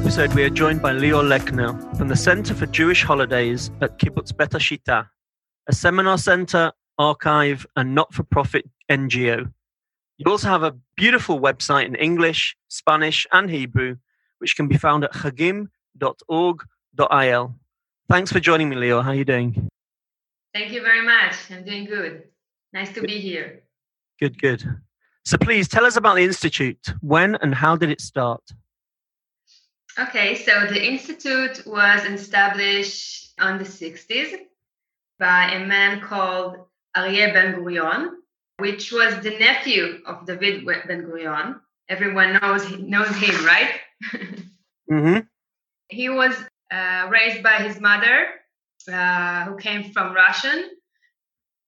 episode, we are joined by Lior Lekner from the Center for Jewish Holidays at Kibbutz Bet Hashita, a seminar center, archive, and not for profit NGO. You also have a beautiful website in English, Spanish, and Hebrew, which can be found at chagim.org.il. Thanks for joining me, Lior. How are you doing? Thank you very much. I'm doing good. Nice to be here. Good, good. So please tell us about the Institute. When and how did it start? Okay, so the Institute was established on the 60s by a man called Aryeh Ben Gurion, which was the nephew of David Ben Gurion. Everyone knows knows him, right? Mm-hmm. he was uh, raised by his mother, uh, who came from Russian,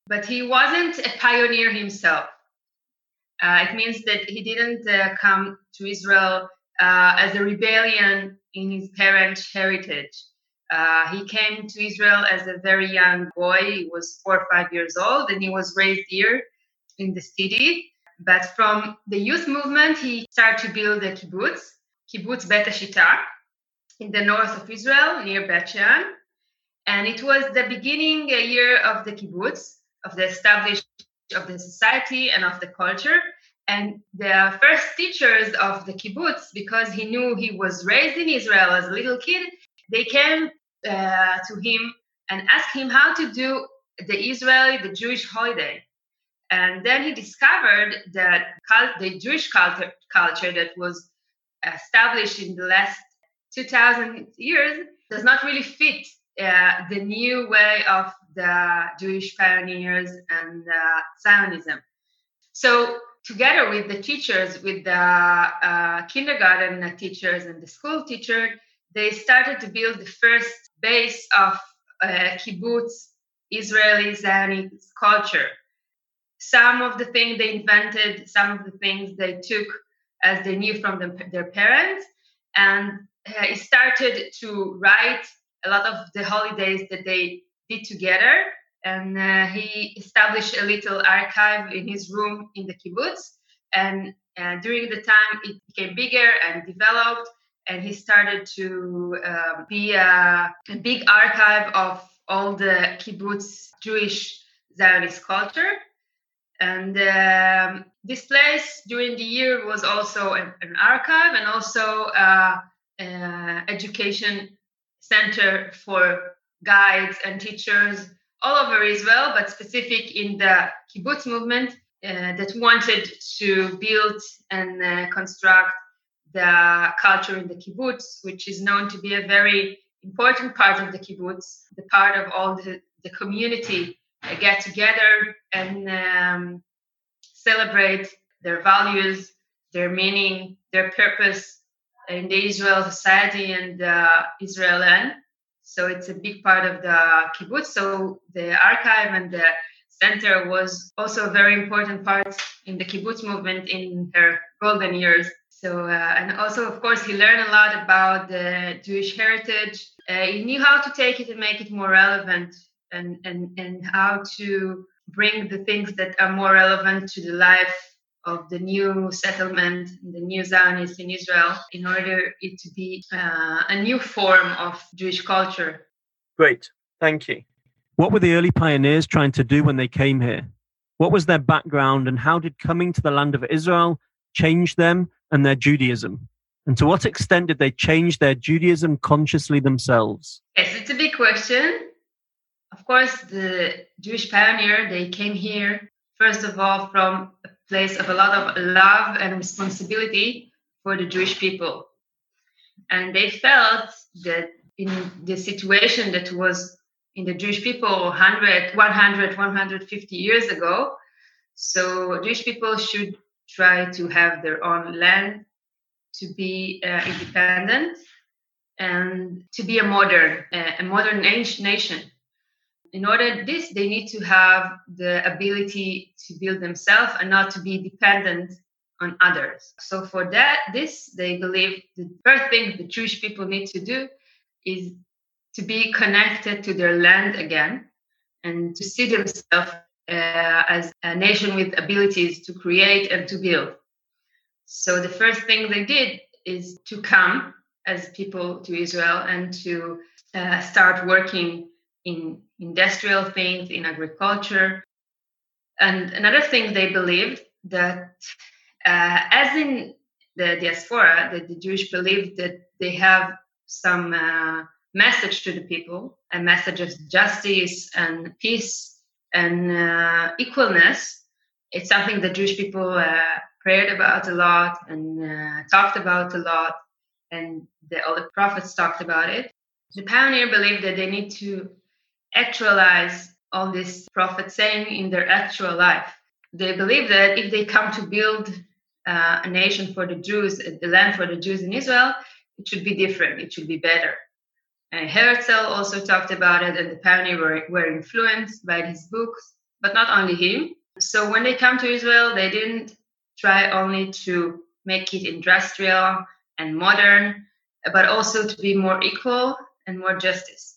but he wasn't a pioneer himself. Uh, it means that he didn't uh, come to Israel uh, as a rebellion in his parents' heritage. Uh, he came to Israel as a very young boy. He was four or five years old, and he was raised here in the city. But from the youth movement, he started to build a kibbutz, kibbutz Bet Hashita, in the north of Israel, near Beit Shean. And it was the beginning year of the kibbutz, of the establishment of the society and of the culture. And the first teachers of the kibbutz, because he knew he was raised in Israel as a little kid, they came uh, to him and asked him how to do the Israeli, the Jewish holiday. And then he discovered that the Jewish culture, culture that was established in the last 2000 years does not really fit uh, the new way of the Jewish pioneers and uh, Zionism. So together with the teachers, with the uh, kindergarten teachers and the school teacher, they started to build the first base of uh, kibbutz Israeli Zionist culture. Some of the things they invented, some of the things they took as they knew from them, their parents, and uh, started to write a lot of the holidays that they did together and uh, he established a little archive in his room in the kibbutz. And uh, during the time, it became bigger and developed, and he started to uh, be a, a, big archive of all the kibbutz Jewish Zionist culture. And um, this place during the year was also an, an archive and also an education center for guides and teachers all over Israel, but specific in the kibbutz movement uh, that wanted to build and uh, construct the culture in the kibbutz, which is known to be a very important part of the kibbutz, the part of all the, the community uh, get together and um, celebrate their values, their meaning, their purpose in the Israel society and the Israel land. So it's a big part of the kibbutz. So the archive and the center was also a very important part in the kibbutz movement in her golden years. So, uh, and also, of course, he learned a lot about the Jewish heritage. Uh, he knew how to take it and make it more relevant and, and, and how to bring the things that are more relevant to the life of the new settlement, the new Zionists in Israel, in order it to be uh, a new form of Jewish culture. Great, thank you. What were the early pioneers trying to do when they came here? What was their background, and how did coming to the land of Israel change them and their Judaism? And to what extent did they change their Judaism consciously themselves? Yes, it's a big question. Of course, the Jewish pioneer, they came here, first of all, from a place of a lot of love and responsibility for the Jewish people. And they felt that in the situation that was in the Jewish people 100, 100, 150 years ago, so Jewish people should try to have their own land, to be uh, independent, and to be a modern, uh, a modern nation in order this they need to have the ability to build themselves and not to be dependent on others. So for that this they believe the first thing the jewish people need to do is to be connected to their land again and to see themselves uh, as a nation with abilities to create and to build. So the first thing they did is to come as people to Israel and to uh, start working in industrial things, in agriculture. And another thing they believed that, uh, as in the diaspora, that the Jewish believed that they have some uh, message to the people, a message of justice and peace and uh, equalness. It's something that Jewish people uh, prayed about a lot and uh, talked about a lot, and the, all the prophets talked about it. The pioneer believed that they need to actualize all this prophet saying in their actual life. They believe that if they come to build uh, a nation for the Jews, the land for the Jews in Israel, it should be different. It should be better. And Herzl also talked about it, and the pioneers were, were influenced by his books, but not only him. So when they come to Israel, they didn't try only to make it industrial and modern, but also to be more equal and more justice.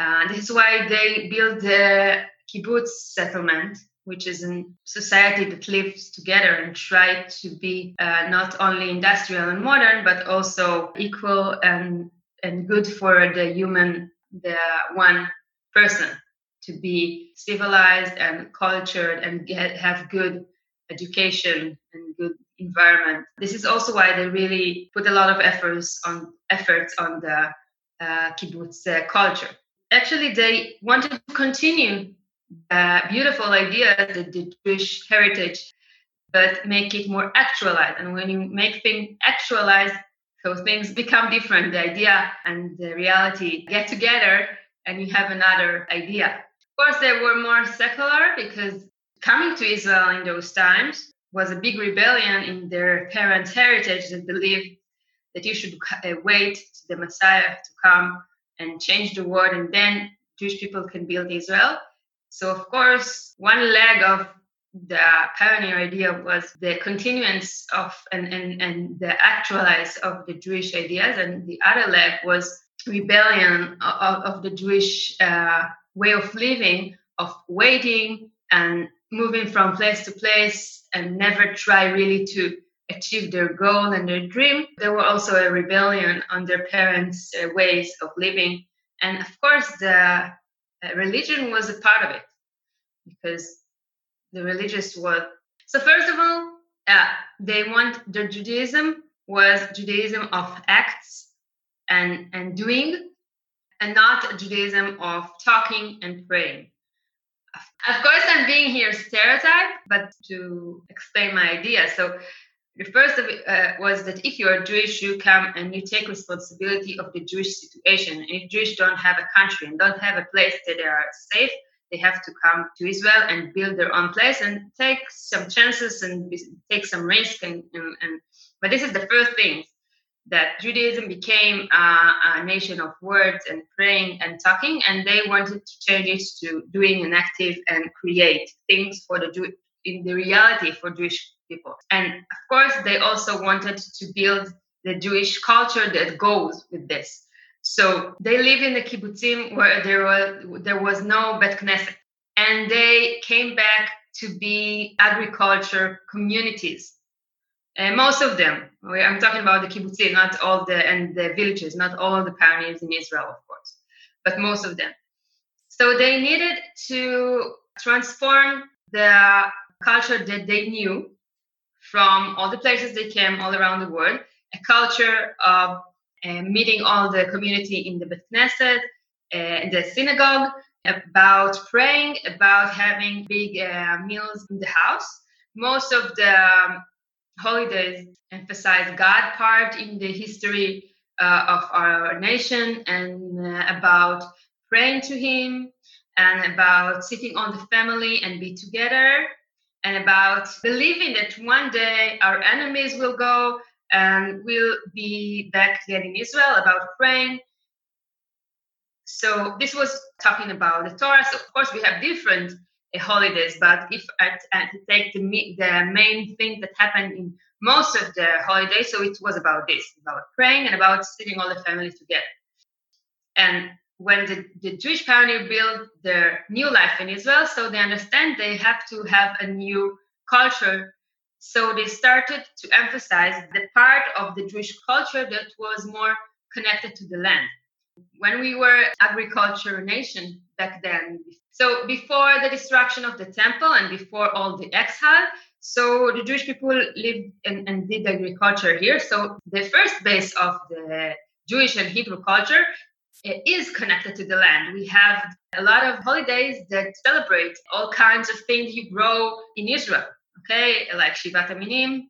Uh, this is why they built the kibbutz settlement, which is a society that lives together and try to be uh, not only industrial and modern, but also equal and and good for the human, the one person to be civilized and cultured and get, have good education and good environment. This is also why they really put a lot of efforts on efforts on the uh, kibbutz uh, culture. Actually, they wanted to continue the beautiful idea that the Jewish heritage, but make it more actualized. And when you make things actualized, so things become different. The idea and the reality get together, and you have another idea. Of course, they were more secular because coming to Israel in those times was a big rebellion in their parents' heritage that believed that you should uh, wait to the Messiah to come and change the world, and then Jewish people can build Israel. So, of course, one leg of the pioneer idea was the continuance of and, and, and the actualize of the Jewish ideas, and the other leg was rebellion of, of the Jewish uh, way of living, of waiting and moving from place to place and never try really to achieve their goal and their dream. There were also a rebellion on their parents' uh, ways of living. And of course, the uh, religion was a part of it because the religious was. So, first of all, uh, they want their Judaism was Judaism of acts and, and doing, and not Judaism of talking and praying. Of course, I'm being here stereotyped, but to explain my idea. So, the first of it uh, was that if you are Jewish, you come and you take responsibility of the Jewish situation. And if Jewish don't have a country and don't have a place that they are safe, they have to come to Israel and build their own place and take some chances and take some risk. And, and, and but this is the first thing that Judaism became a, a, nation of words and praying and talking, and they wanted to change it to doing an active and create things for the Jew in the reality for Jewish people. And of course, they also wanted to build the Jewish culture that goes with this. So they live in the kibbutzim where there was there was no bet knesset, and they came back to be agriculture communities. And most of them, I'm talking about the kibbutzim, not all the and the villages, not all the pioneers in Israel, of course, but most of them. So they needed to transform the culture that they knew from all the places they came all around the world, a culture of uh, meeting all the community in the Beth Knesset, uh, the synagogue, about praying, about having big uh, meals in the house. Most of the um, holidays emphasize God part in the history uh, of our nation and uh, about praying to Him and about sitting on the family and be together and about believing that one day our enemies will go and we'll be back again in Israel about praying. So this was talking about the Torah. So of course we have different uh, holidays, but if I, take the, the main thing that happened in most of the holidays, so it was about this, about praying and about sitting all the family together. And when the, the Jewish pioneer built their new life in Israel, so they understand they have to have a new culture so they started to emphasize the part of the Jewish culture that was more connected to the land. When we were agriculture nation back then, so before the destruction of the temple and before all the exile, so the Jewish people lived and, and did agriculture here. So the first base of the Jewish and Hebrew culture is connected to the land. We have a lot of holidays that celebrate all kinds of things you grow in Israel. Okay, like Shivat HaMinim,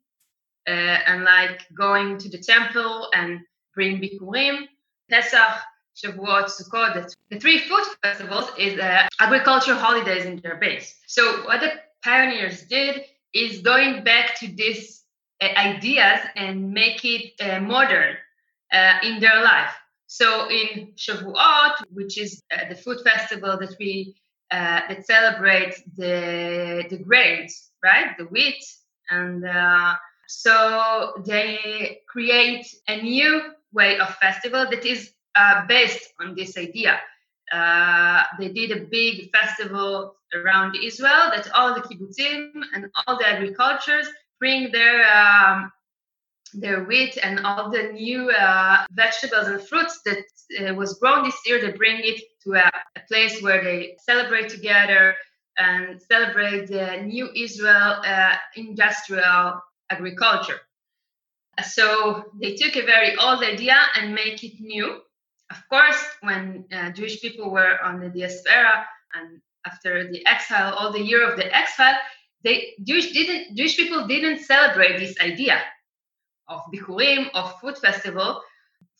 uh, and like going to the temple and bring Bikurim, Pesach, Shavuot, Sukkot. The three food festivals is uh, agricultural holidays in their base. So what the pioneers did is going back to these uh, ideas and make it uh, modern uh, in their life. So in Shavuot, which is uh, the food festival that we uh, that celebrates the the grains, right, the wheat, and uh, so they create a new way of festival that is uh, based on this idea. Uh, they did a big festival around Israel that all the kibbutzim and all the agricultures bring their um, their wheat and all the new uh, vegetables and fruits that uh, was grown this year. They bring it to a, a, place where they celebrate together and celebrate the new Israel uh, industrial agriculture. So they took a very old idea and make it new. Of course, when uh, Jewish people were on the diaspora and after the exile, all the year of the exile, they Jewish didn't Jewish people didn't celebrate this idea of Bikurim, of food festival.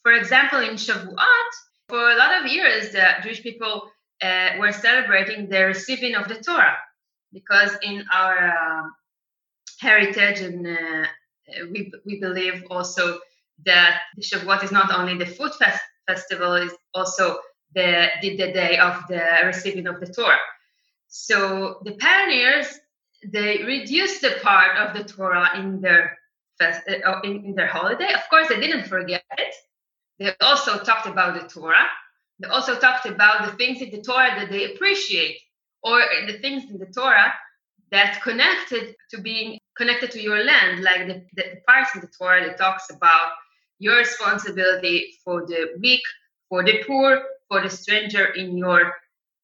For example, in Shavuot, for a lot of years, the Jewish people uh, were celebrating the receiving of the Torah because in our uh, heritage and uh, we, we believe also that Shavuot is not only the food fest- festival, is also the, the, the day of the receiving of the Torah. So the pioneers, they reduced the part of the Torah in their fest, uh, in, in their holiday. Of course, they didn't forget it. They also talked about the Torah. They also talked about the things in the Torah that they appreciate, or the things in the Torah that connected to being connected to your land, like the, the, the parts in the Torah that talks about your responsibility for the weak, for the poor, for the stranger in your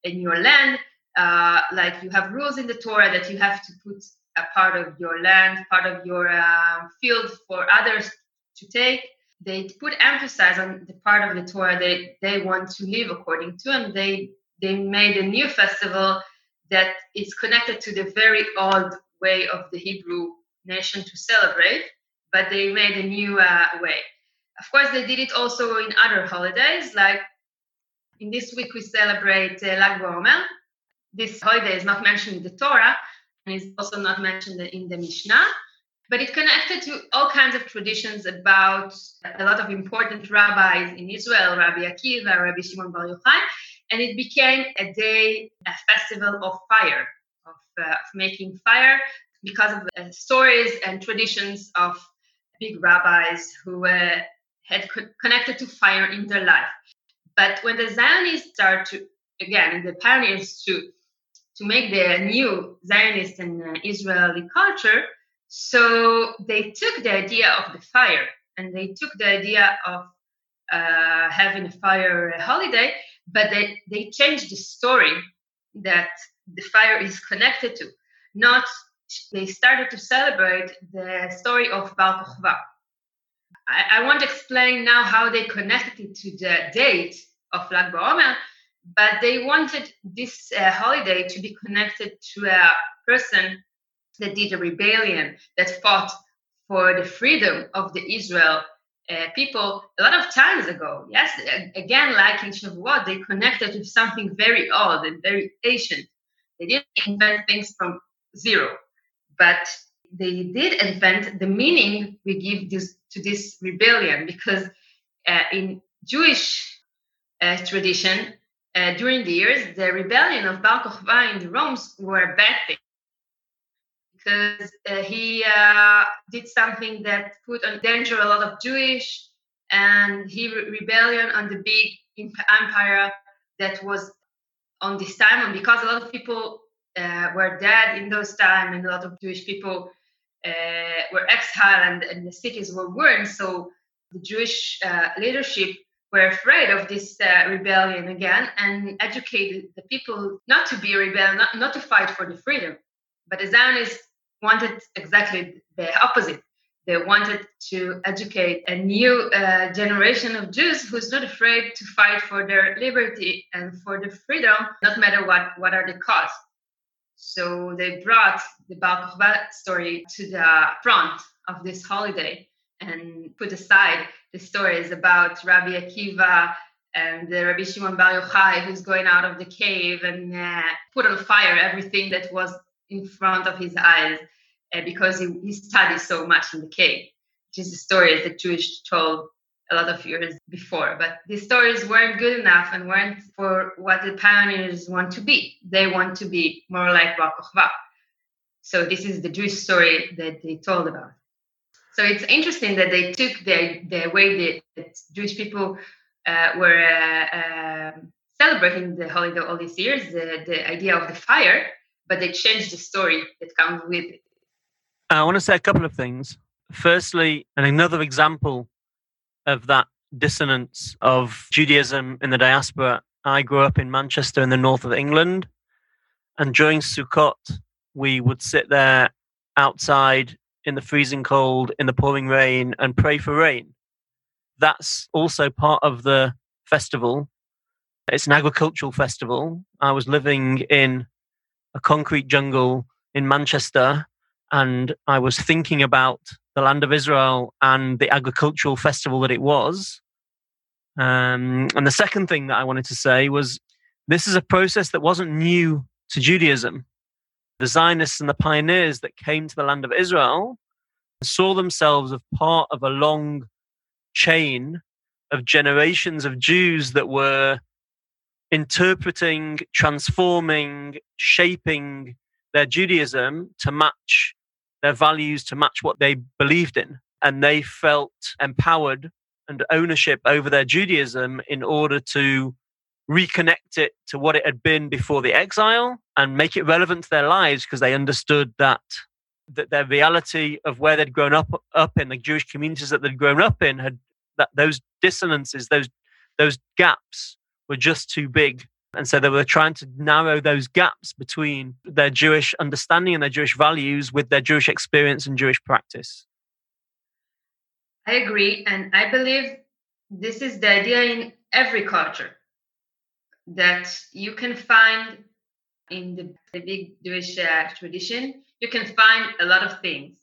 in your land. Uh, like you have rules in the Torah that you have to put a part of your land, part of your uh, field for others to take. They put emphasis on the part of the Torah they, they want to live according to, and they they made a new festival that is connected to the very old way of the Hebrew nation to celebrate, but they made a new uh, way. Of course, they did it also in other holidays, like in this week we celebrate uh, Lag BaOmer. This holiday is not mentioned in the Torah, is also not mentioned in the Mishnah, but it connected to all kinds of traditions about a lot of important rabbis in Israel, Rabbi Akiva, Rabbi Shimon Bar Yochai, and it became a day, a festival of fire, of, uh, of making fire, because of uh, stories and traditions of big rabbis who uh, had co- connected to fire in their life. But when the Zionists start to, again, the pioneers to to make the new Zionist and uh, Israeli culture. So they took the idea of the fire and they took the idea of uh, having a fire holiday, but they, they changed the story that the fire is connected to. Not they started to celebrate the story of Kochva. I, I want to explain now how they connected it to the date of Lag BaOmer, but they wanted this uh, holiday to be connected to a person that did a rebellion that fought for the freedom of the Israel uh, people a lot of times ago. Yes, again, like in Shavuot, they connected with something very old and very ancient. They didn't invent things from zero, but they did invent the meaning we give this, to this rebellion because uh, in Jewish uh, tradition, uh, during the years, the rebellion of Bar Kokhba in the Rome's were bad thing. Because uh, he uh, did something that put on danger a lot of Jewish and he re- rebellion on the big empire that was on this time and because a lot of people uh, were dead in those time and a lot of Jewish people uh, were exiled and, and, the cities were burned so the Jewish uh, leadership were afraid of this uh, rebellion again and educated the people not to be rebel, not, not to fight for the freedom. But the Zionists wanted exactly the opposite. They wanted to educate a new uh, generation of Jews who's not afraid to fight for their liberty and for the freedom, not matter what, what are the costs. So they brought the Kokhba story to the front of this holiday and put aside the stories about Rabbi Akiva and the Rabbi Shimon Bar Yochai who's going out of the cave and uh, put on fire everything that was in front of his eyes uh, because he, he studied so much in the cave, which is the stories that Jewish told a lot of years before. But these stories weren't good enough and weren't for what the pioneers want to be. They want to be more like Bar Kokhba. So this is the Jewish story that they told about. So it's interesting that they took the, the way that, Jewish people uh, were uh, uh, celebrating the holiday all these years, the, the idea of the fire, but they changed the story that comes with it. I want to say a couple of things. Firstly, and another example of that dissonance of Judaism in the diaspora. I grew up in Manchester in the north of England, and during Sukkot, we would sit there outside in the freezing cold, in the pouring rain, and pray for rain. That's also part of the festival. It's an agricultural festival. I was living in a concrete jungle in Manchester, and I was thinking about the land of Israel and the agricultural festival that it was. Um, and the second thing that I wanted to say was this is a process that wasn't new to Judaism. The Zionists and the pioneers that came to the land of Israel saw themselves as part of a long chain of generations of Jews that were interpreting, transforming, shaping their Judaism to match their values to match what they believed in. And they felt empowered and ownership over their Judaism in order to reconnect it to what it had been before the exile and make it relevant to their lives because they understood that that their reality of where they'd grown up up in the Jewish communities that they'd grown up in had that those dissonances those those gaps were just too big and so they were trying to narrow those gaps between their Jewish understanding and their Jewish values with their Jewish experience and Jewish practice. I agree. And I believe this is the idea in every culture that you can find in the, the big Jewish uh, tradition, you can find a lot of things.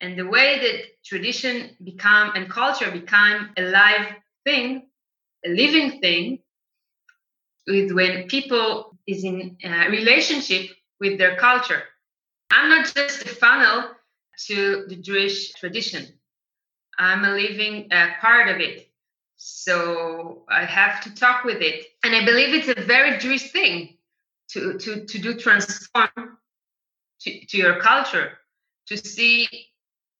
And the way that tradition become and culture become a live thing, a living thing, with when people is in a relationship with their culture. I'm not just a funnel to the Jewish tradition. I'm a living uh, part of it. So I have to talk with it. And I believe it's a very Jewish thing to, to, to do transform to, to your culture, to see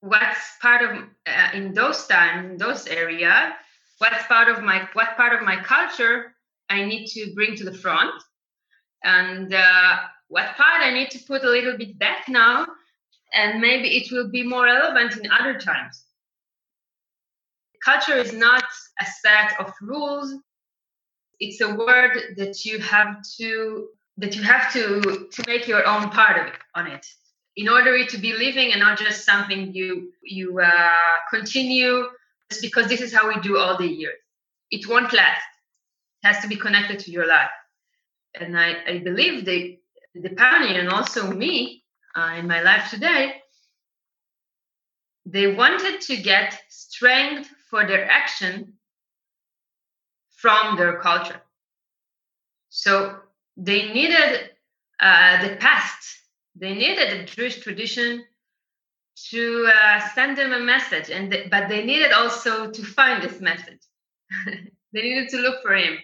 what's part of uh, in those times, in those area, what's part of my what part of my culture I need to bring to the front, and uh, what part I need to put a little bit back now, and maybe it will be more relevant in other times. Culture is not a set of rules. It's a word that you have to that you have to to make your own part of it on it in order to be living and not just something you you uh, continue just because this is how we do all the years. It won't last it has to be connected to your life. And I, I believe the, the pioneer and also me uh, in my life today, they wanted to get strength for their action from their culture. So they needed uh, the past, they needed the Jewish tradition to uh, send them a message, and but they needed also to find this message. they needed to look for him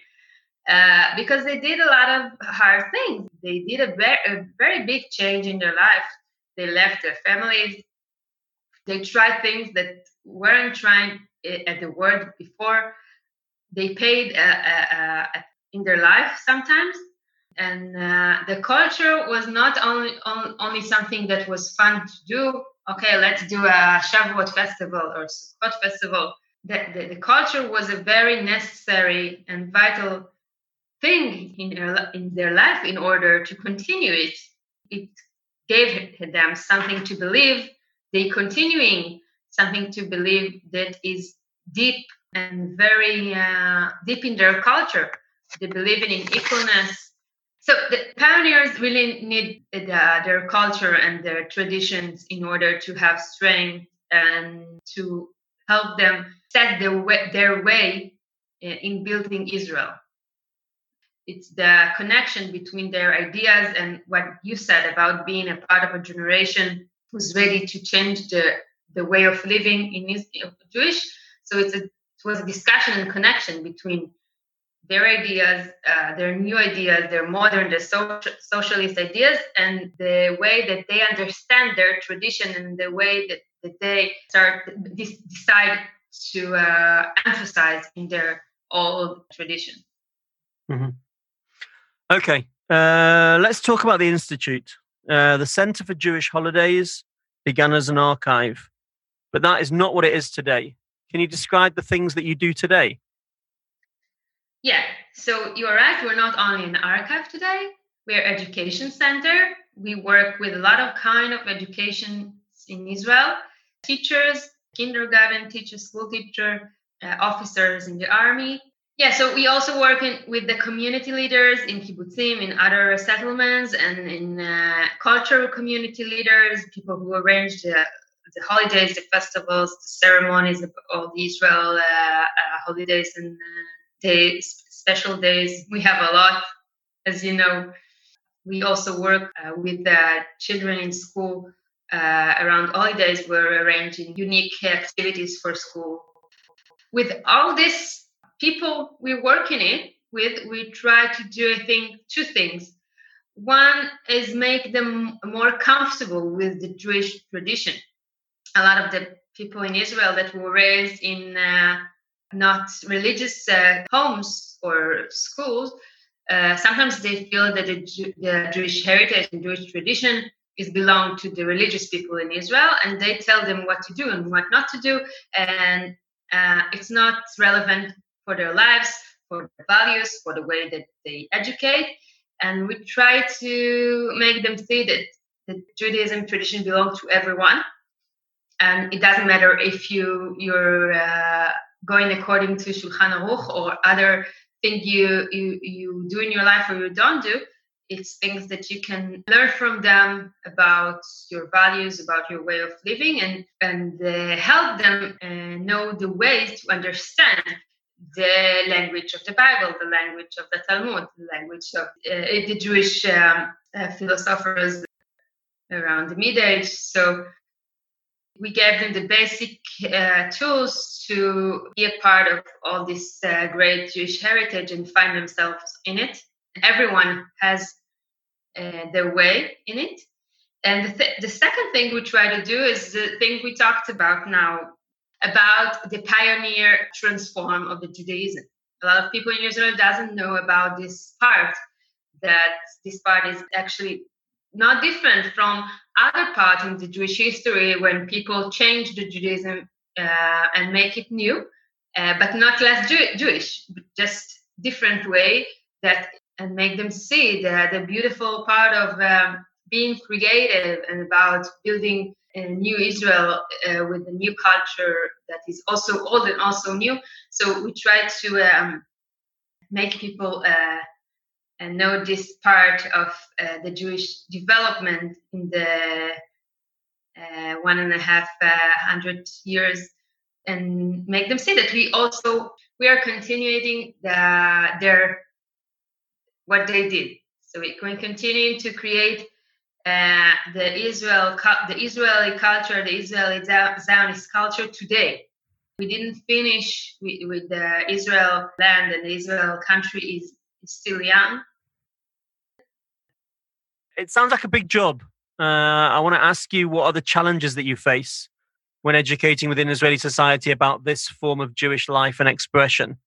uh, because they did a lot of hard things. They did a very, a very big change in their life. They left their families. They tried things that weren't tried at the world before. They paid uh, uh, uh, in their life sometimes. And uh, the culture was not only on, only something that was fun to do. Okay, let's do a Shavuot festival or Sukkot festival that the, the culture was a very necessary and vital thing in their, in their life in order to continue it. It gave them something to believe. They continuing something to believe that is deep and very uh, deep in their culture. They believe in equalness. So the pioneers really need uh, their culture and their traditions in order to have strength and to help them set their way, their way uh, in building Israel. It's the connection between their ideas and what you said about being a part of a generation who's ready to change the, the way of living in Jewish. So a it was a discussion and connection between their ideas, uh, their new ideas, their modern, their social, socialist ideas, and the way that they understand their tradition and the way that, that they start decide to uh, emphasize in their old tradition. Mm-hmm. Okay, uh, let's talk about the Institute. Uh, the Center for Jewish Holidays began as an archive, but that is not what it is today. Can you describe the things that you do today? Yeah, so you're right. We're not only an archive today, we're education center. We work with a lot of kind of education in Israel, teachers, kindergarten teachers, school teacher, uh, officers in the army. Yeah, so we also work in, with the community leaders in kibbutzim, in other settlements, and in uh, cultural community leaders, people who arrange the the holidays, the festivals, the ceremonies of all the Israel uh, uh, holidays and uh, days, special days. We have a lot, as you know. We also work uh, with the children in school around holidays. We're arranging unique activities for school. With all these people we work in it with, we try to do, I think, two things. One is make them more comfortable with the Jewish tradition a lot of the people in Israel that were raised in uh, not religious uh, homes or schools, uh, sometimes they feel that the, the, Jewish heritage and Jewish tradition is belong to the religious people in Israel, and they tell them what to do and what not to do, and uh, it's not relevant for their lives, for their values, for the way that they educate, and we try to make them see that the Judaism tradition belongs to everyone and it doesn't matter if you you're uh, going according to Shulchan Aruch or other thing you, you you do in your life or you don't do. It's things that you can learn from them about your values, about your way of living, and and uh, help them uh, know the ways to understand the language of the Bible, the language of the Talmud, the language of uh, the Jewish um, uh, philosophers around the Mid Age. So we gave them the basic uh, tools to be a part of all this uh, great Jewish heritage and find themselves in it. Everyone has uh, their way in it. And the, th- the second thing we try to do is the thing we talked about now about the pioneer transform of the Judaism. A lot of people in Israel doesn't know about this part that this part is actually not different from other parts in the Jewish history when people change the Judaism uh, and make it new, uh, but not less Jew- Jewish, just different way that and make them see the, the beautiful part of um, being creative and about building a new Israel uh, with a new culture that is also old and also new. So we try to um, make people uh, and know this part of uh, the Jewish development in the uh, one and a half uh, hundred years, and make them see that we also we are continuing the, their what they did. So we can continue to create uh, the Israel the Israeli culture, the Israeli Zionist culture today. We didn't finish with, with the Israel land and the Israel country is still young. It sounds like a big job. Uh, I want to ask you what are the challenges that you face when educating within Israeli society about this form of Jewish life and expression?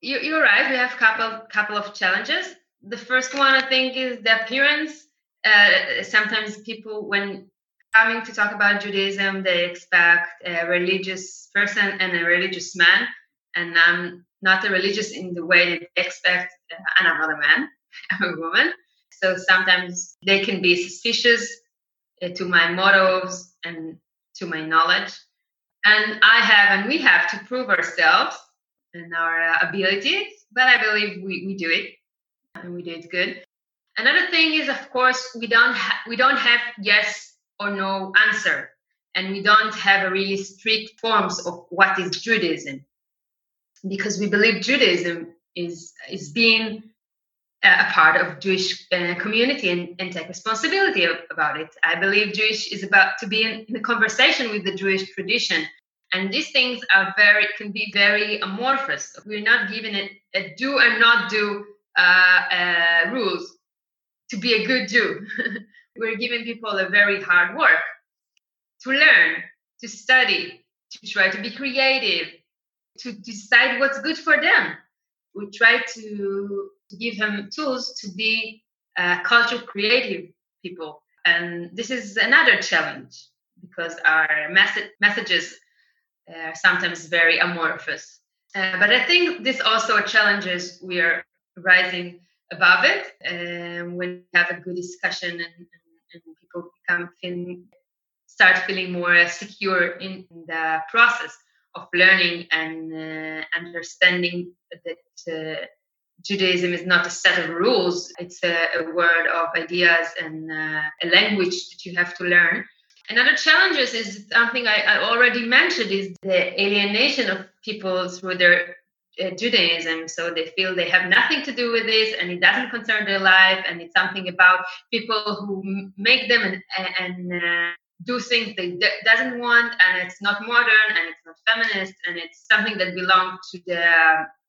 You, you're right. We have a couple couple of challenges. The first one, I think, is the appearance. Uh, sometimes people, when coming to talk about Judaism, they expect a religious person and a religious man. And I'm not a religious in the way they expect, uh, and I'm not a man, I'm a woman. So sometimes they can be suspicious uh, to my motives and to my knowledge. And I have, and we have to prove ourselves and our uh, abilities, but I believe we, we do it and we do it good. Another thing is, of course, we don't ha- we don't have yes or no answer, and we don't have a really strict forms of what is Judaism, because we believe Judaism is is being a part of Jewish uh, community and, and take responsibility of, about it. I believe Jewish is about to be in, in a conversation with the Jewish tradition. And these things are very can be very amorphous. We're not given a, a do and not do uh, uh, rules to be a good Jew. We're giving people a very hard work to learn, to study, to try to be creative, to decide what's good for them. We try to give them tools to be uh, culture creative people. And this is another challenge because our message, messages are sometimes very amorphous. Uh, but I think this also challenges we are rising above it um, when we have a good discussion and, and, and people become start feeling more secure in the process of learning and uh, understanding that uh, Judaism is not a set of rules, it's a, a word of ideas and uh, a language that you have to learn. Another challenge is something I, I, already mentioned is the alienation of people through their uh, Judaism. So they feel they have nothing to do with this and it doesn't concern their life and it's something about people who make them and, and uh, do things they d- doesn't want and it's not modern and it's not feminist and it's something that belongs to the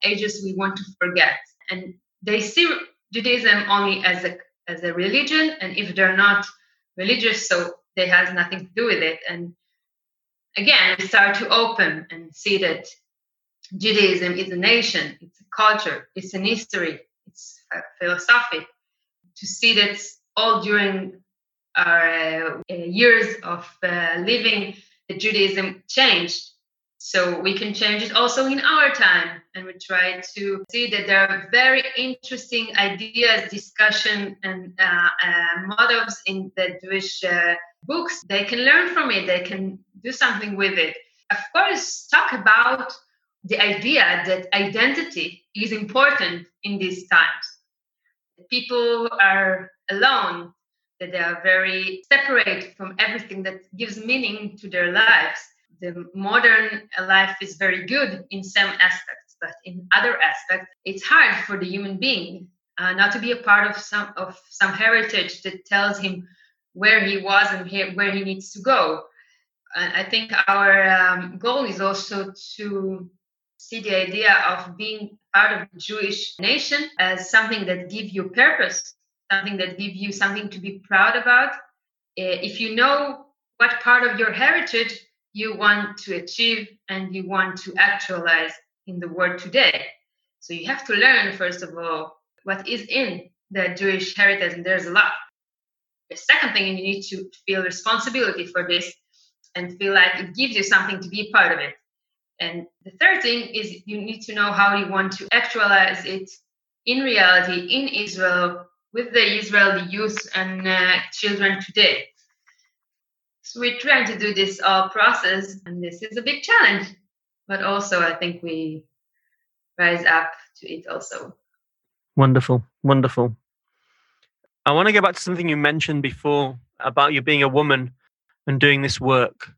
ages we want to forget and they see Judaism only as a as a religion, and if they're not religious, so they has nothing to do with it. And again, we start to open and see that Judaism is a nation, it's a culture, it's an history, it's a philosophy. To see that all during our uh, years of uh, living, the Judaism changed so we can change it also in our time. And we try to see that there are very interesting ideas, discussion, and uh, uh, models in the Jewish uh, books. They can learn from it, they can do something with it. Of course, talk about the idea that identity is important in these times. People are alone, that they are very separate from everything that gives meaning to their lives the modern life is very good in some aspects, but in other aspects, it's hard for the human being uh, not to be a part of some of some heritage that tells him where he was and where he needs to go. I think our um, goal is also to see the idea of being part of the Jewish nation as something that gives you purpose, something that gives you something to be proud about. Eh, if you know what part of your heritage you want to achieve and you want to actualize in the world today. So you have to learn, first of all, what is in the Jewish heritage, and there's a lot. The second thing, you need to feel responsibility for this and feel like it gives you something to be part of it. And the third thing is you need to know how you want to actualize it in reality in Israel with the Israeli youth and uh, children today. So we're trying to do this all process, and this is a big challenge. But also, I think we rise up to it also. Wonderful, wonderful. I want to go back to something you mentioned before about you being a woman and doing this work.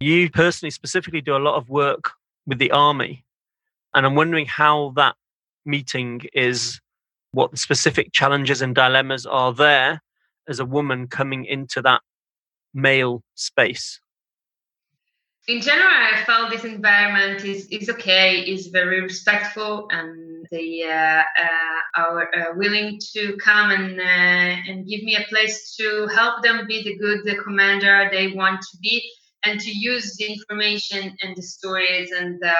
You personally, specifically, do a lot of work with the army. And I'm wondering how that meeting is, what the specific challenges and dilemmas are there as a woman coming into that male space? In general, I felt this environment is, is okay, is very respectful, and they uh, uh, are uh, willing to come and uh, and give me a place to help them be the good the commander they want to be, and to use the information and the stories and the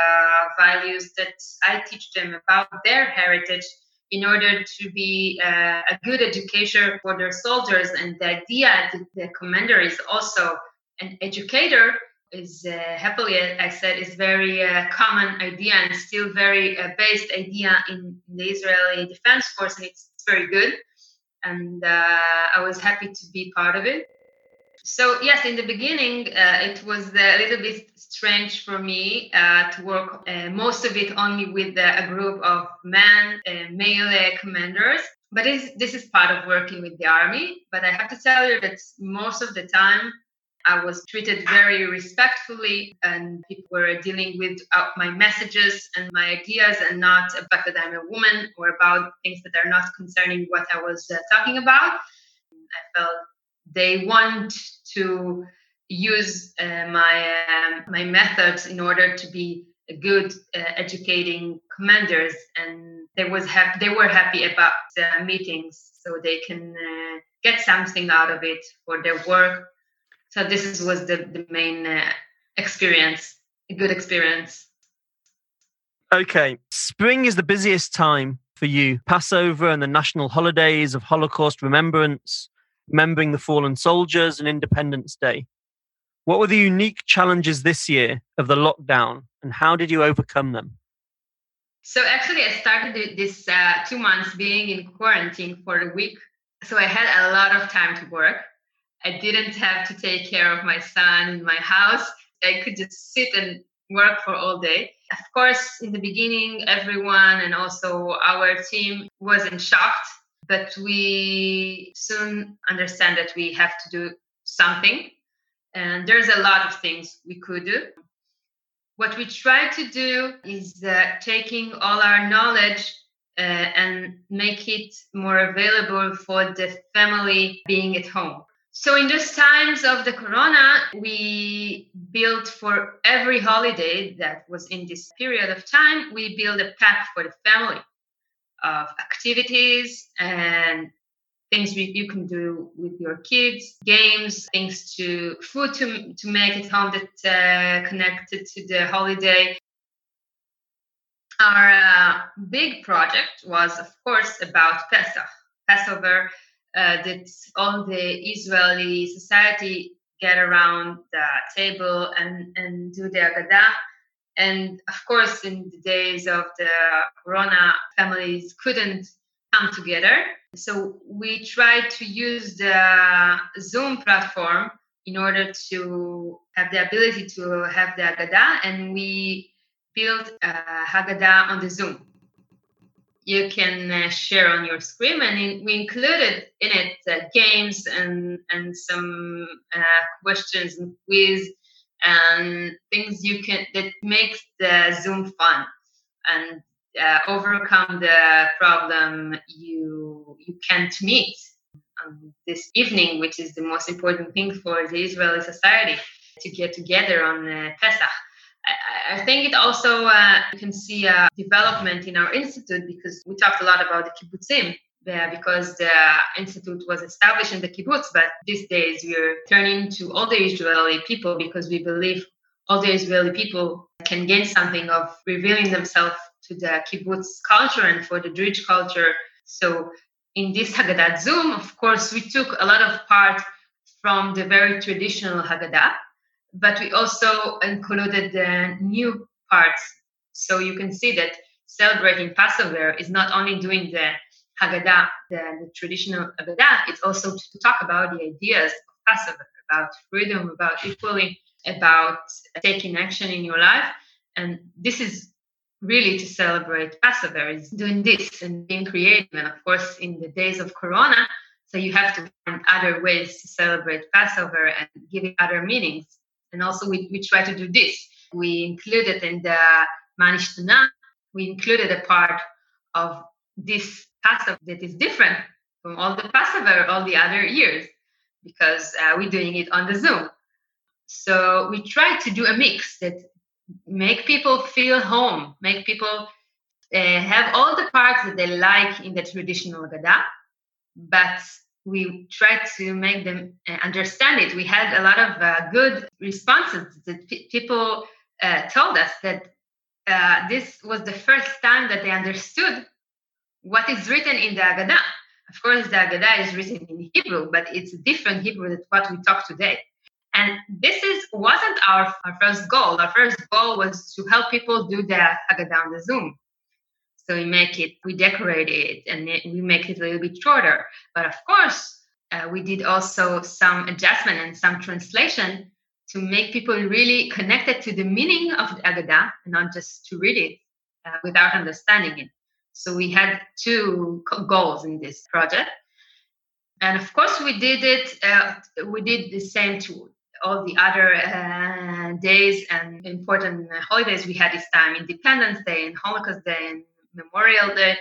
values that I teach them about their heritage in order to be uh, a good educator for their soldiers. And the idea that the commander is also an educator is uh, happily, I said, is very uh, common idea and still very uh, based idea in, the Israeli Defense Force, and it's, it's very good. And uh, I was happy to be part of it. So yes, in the beginning, uh, it was a little bit strange for me uh, to work most of it only with a group of men, male commanders. But this is part of working with the army. But I have to tell you that most of the time, I was treated very respectfully, and people were dealing with uh, my messages and my ideas, and not about that I'm a woman or about things that are not concerning what I was uh, talking about. I felt they want to use uh, my um, my methods in order to be good uh, educating commanders, and they was happy. They were happy about the meetings, so they can uh, get something out of it for their work. So this was the, the main uh, experience a good experience. Okay spring is the busiest time for you. Passover and the national holidays of holocaust remembrance remembering the fallen soldiers and independence day. What were the unique challenges this year of the lockdown and how did you overcome them? So actually i started this uh, two months being in quarantine for a week. So i had a lot of time to work. I didn't have to take care of my son in my house. I could just sit and work for all day. Of course, in the beginning, everyone and also our team wasn't shocked, but we soon understand that we have to do something. And there's a lot of things we could do. What we try to do is uh, taking all our knowledge uh, and make it more available for the family being at home. So in those times of the corona, we built for every holiday that was in this period of time, we built a pack for the family of activities and things you can do with your kids, games, things to food to, to make at home that uh, connected to the holiday. Our uh, big project was, of course, about Pesach, Passover uh, that all the Israeli society get around the table and, and do the Agadah. And of course, in the days of the Corona, families couldn't come together. So we tried to use the Zoom platform in order to have the ability to have the Agadah, and we built a Haggadah on the Zoom you can uh, share on your screen. And we included in it uh, games and and some uh, questions and quiz and things you can that makes the Zoom fun and uh, overcome the problem you you can't meet um, this evening, which is the most important thing for the Israeli society to get together on uh, Pesach. I think it also uh, you can see a development in our institute because we talked a lot about the kibbutzim uh, because the institute was established in the kibbutz, but these days we're turning to all the Israeli people because we believe all the Israeli people can gain something of revealing themselves to the kibbutz culture and for the Jewish culture. So in this Haggadah Zoom, of course, we took a lot of part from the very traditional Haggadah but we also included the new parts. So you can see that celebrating Passover is not only doing the Haggadah, the, the traditional Haggadah, it's also to talk about the ideas of Passover, about freedom, about equality, about taking action in your life. And this is really to celebrate Passover, is doing this and being creative. And of course, in the days of Corona, so you have to find other ways to celebrate Passover and give it other meanings. And also we, we try to do this. We included in the Manishtana, we included a part of this That is different from all the Passover all the other years because uh, we're doing it on the Zoom. So we try to do a mix that make people feel home, make people uh, have all the parts that they like in the traditional Agadah, but we try to make them uh, understand it. We had a lot of uh, good responses that p- people uh, told us that uh, this was the first time that they understood what is written in the Haggadah. Of course, the Haggadah is written in Hebrew, but it's different Hebrew than what we talk today. And this is wasn't our, our first goal. Our first goal was to help people do the Haggadah on the Zoom. So we make it, we decorate it, and we make it a little bit shorter. But of course, uh, we did also some adjustment and some translation to make people really connected to the meaning of the Haggadah, and not just to read it uh, without understanding it. So we had two goals in this project. And of course, we did it, uh, we did the same to all the other uh, days and important holidays we had this time Independence Day and Holocaust Day and Memorial Day.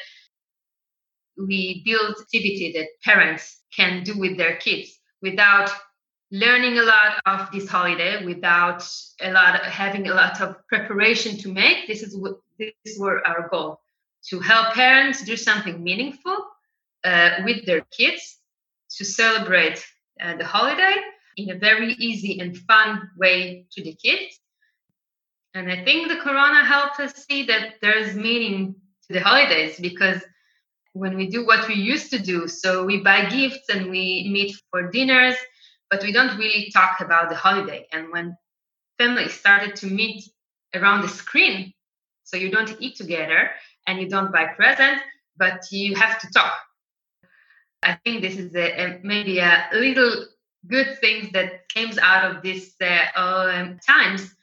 We built activity that parents can do with their kids without learning a lot of this holiday without a lot of, having a lot of preparation to make this is what this were our goal to help parents do something meaningful uh, with their kids to celebrate uh, the holiday in a very easy and fun way to the kids and i think the corona helped us see that there's meaning to the holidays because when we do what we used to do so we buy gifts and we meet for dinners but we don't really talk about the holiday. And when families started to meet around the screen, so you don't eat together and you don't buy presents, but you have to talk. I think this is a, a, maybe a little good thing that came out of this uh, um, times.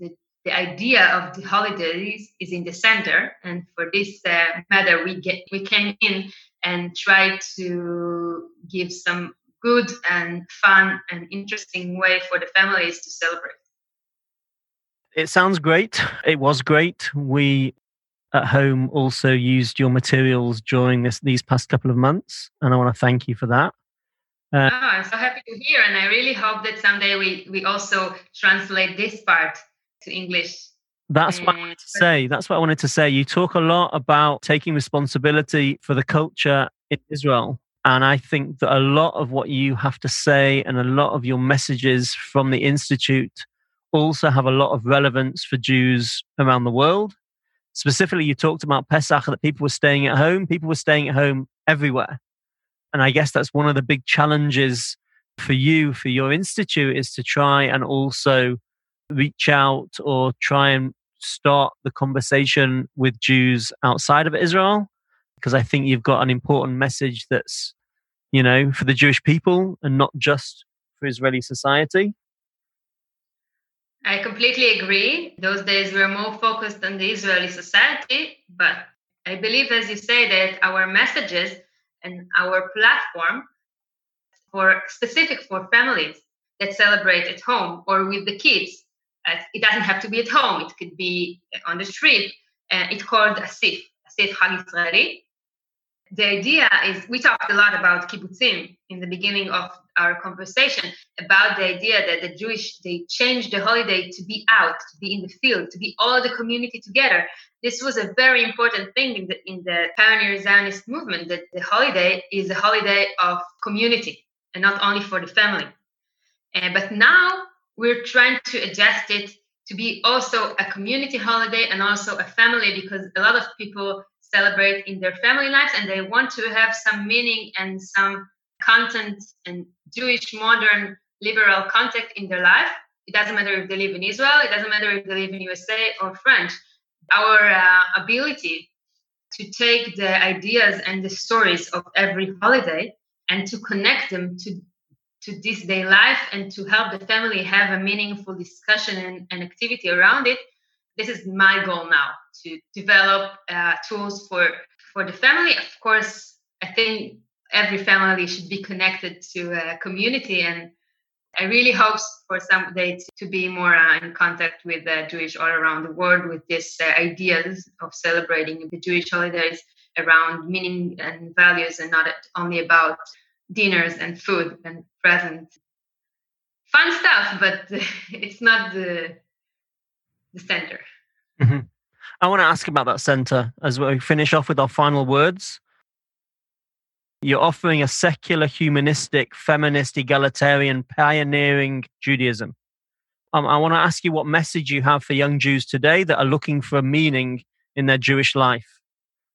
The, the idea of the holidays is in the center, and for this uh, matter, we get we came in and tried to give some good and fun and interesting way for the families to celebrate. It sounds great. It was great. We at home also used your materials during this these past couple of months, and I want to thank you for that. Uh, oh, I'm so happy to hear, and I really hope that someday we we also translate this part to English. That's what I wanted to say. That's what I wanted to say. You talk a lot about taking responsibility for the culture in Israel and I think that a lot of what you have to say and a lot of your messages from the Institute also have a lot of relevance for Jews around the world. Specifically, you talked about Pesach, that people were staying at home. People were staying at home everywhere. And I guess that's one of the big challenges for you, for your institute, is to try and also reach out or try and start the conversation with Jews outside of Israel. Because I think you've got an important message that's you know, for the Jewish people and not just for Israeli society? I completely agree. Those days we were more focused on the Israeli society, but I believe, as you say, that our messages and our platform for specific for families that celebrate at home or with the kids. Uh, it doesn't have to be at home. It could be on the street. Uh, it's called Asif, Asif Chag Israeli the idea is we talked a lot about kibbutzim in the beginning of our conversation about the idea that the Jewish they changed the holiday to be out, to be in the field, to be all the community together. This was a very important thing in the in the pioneer Zionist movement that the holiday is a holiday of community and not only for the family. Uh, but now we're trying to adjust it to be also a community holiday and also a family because a lot of people celebrate in their family lives and they want to have some meaning and some content and Jewish modern liberal content in their life. It doesn't matter if they live in Israel, it doesn't matter if they live in USA or French. Our uh, ability to take the ideas and the stories of every holiday and to connect them to to this day life and to help the family have a meaningful discussion and, and activity around it this is my goal now to develop uh, tools for for the family. Of course i think every family should be connected to a community and i really hope for some someday to be more uh, in contact with the jewish all around the world with these uh, ideas of celebrating the jewish holidays around meaning and values and not only about dinners and food and presents. Fun stuff but it's not the the center. Mm-hmm. I want to ask about that center as we finish off with our final words. You're offering a secular, humanistic, feminist, egalitarian, pioneering Judaism. Um, I want to ask you what message you have for young Jews today that are looking for meaning in their Jewish life.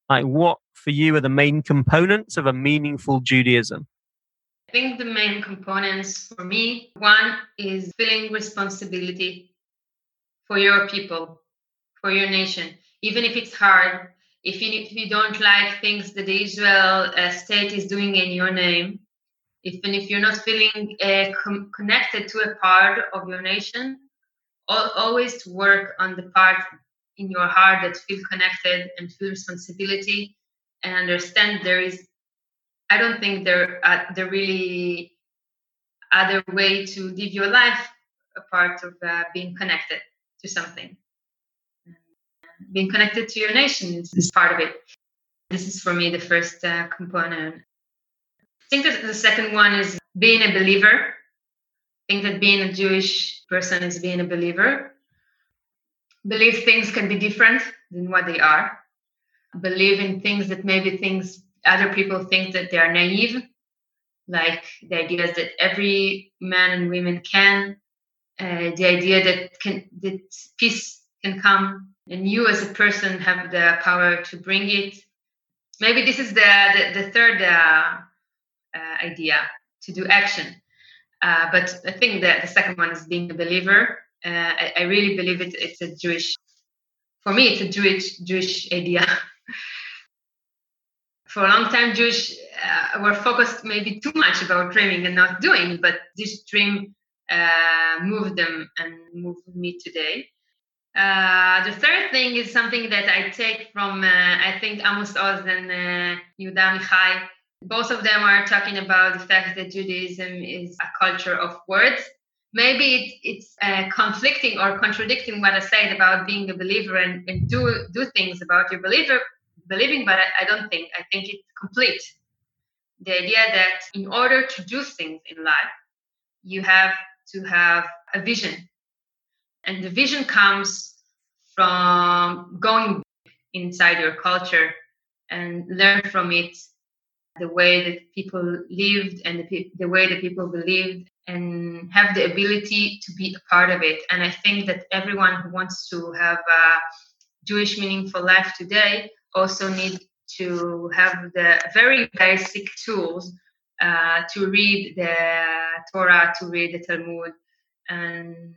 Like, what for you are the main components of a meaningful Judaism? I think the main components for me one is feeling responsibility for your people, for your nation, even if it's hard. If you, if you don't like things that the Israel uh, state is doing in your name, even if you're not feeling uh, com- connected to a part of your nation, al- always work on the part in your heart that feel connected and feel responsibility and understand there is i don't think there uh, there really other way to live your life a part of uh, being connected to something. Being connected to your nation is, is, part of it. This is for me the first uh, component. I think that the second one is being a believer. I think that being a jewish person is being a believer. Believe things can be different than what they are. Believe in things that maybe things other people think that they are naive like the idea that every man and women can uh, the idea that can that peace can come and you as a person have the power to bring it. Maybe this is the the, the third uh, uh, idea to do action. Uh, but i think that the second one is being a believer. Uh, I, I, really believe it, it's a Jewish, for me, it's a Jewish Jewish idea. for a long time, Jewish were focused maybe too much about dreaming and not doing, but this dream uh, moved them and moved me today. Uh, the third thing is something that I take from, uh, I think, Amos Oz and uh, Yehuda Amichai. Both of them are talking about the fact that Judaism is a culture of words maybe it, it's uh, conflicting or contradicting what I said about being a believer and, and do do things about your believer believing, but I, I don't think. I think it's complete. The idea that in order to do things in life, you have to have a vision. And the vision comes from going inside your culture and learn from it the way that people lived and the, the way that people believed and have the ability to be a part of it. And I think that everyone who wants to have a Jewish meaningful life today also need to have the very basic tools uh, to read the Torah, to read the Talmud, and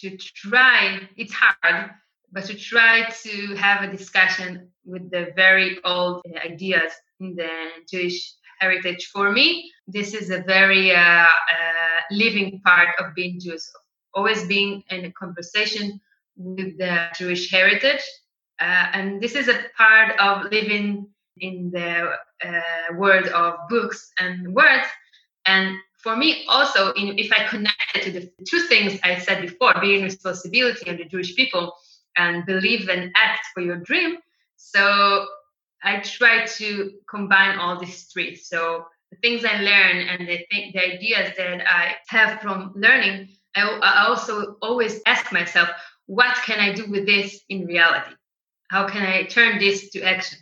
to try. It's hard, but to try to have a discussion with the very old ideas in the Jewish heritage. For me, this is a very uh, uh, living part of being Jewish, always being in a conversation with the Jewish heritage. Uh, and this is a part of living in the uh, world of books and words. And for me, also, in, if I connect it to the two things I said before, being responsibility and the Jewish people, and believe and act for your dream. So I try to combine all these three. So the things I learn and the, th- the ideas that I have from learning, I, I also always ask myself, what can I do with this in reality? How can I turn this to action?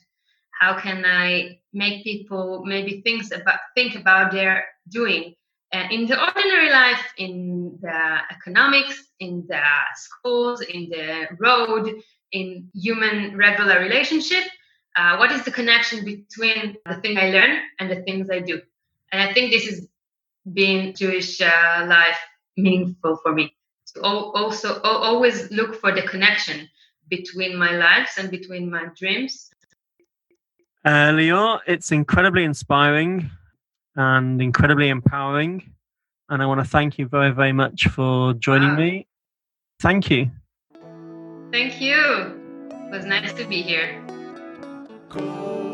How can I make people maybe think about think about their doing uh, in the ordinary life, in the economics, in the schools, in the road, in human regular relationship, uh, what is the connection between the thing I learn and the things I do? And I think this is being Jewish uh, life meaningful for me. To also always look for the connection between my lives and between my dreams. Uh, Lior, it's incredibly inspiring and incredibly empowering. And I want to thank you very, very much for joining wow. me. Thank you. Thank you. It was nice to be here. Cool.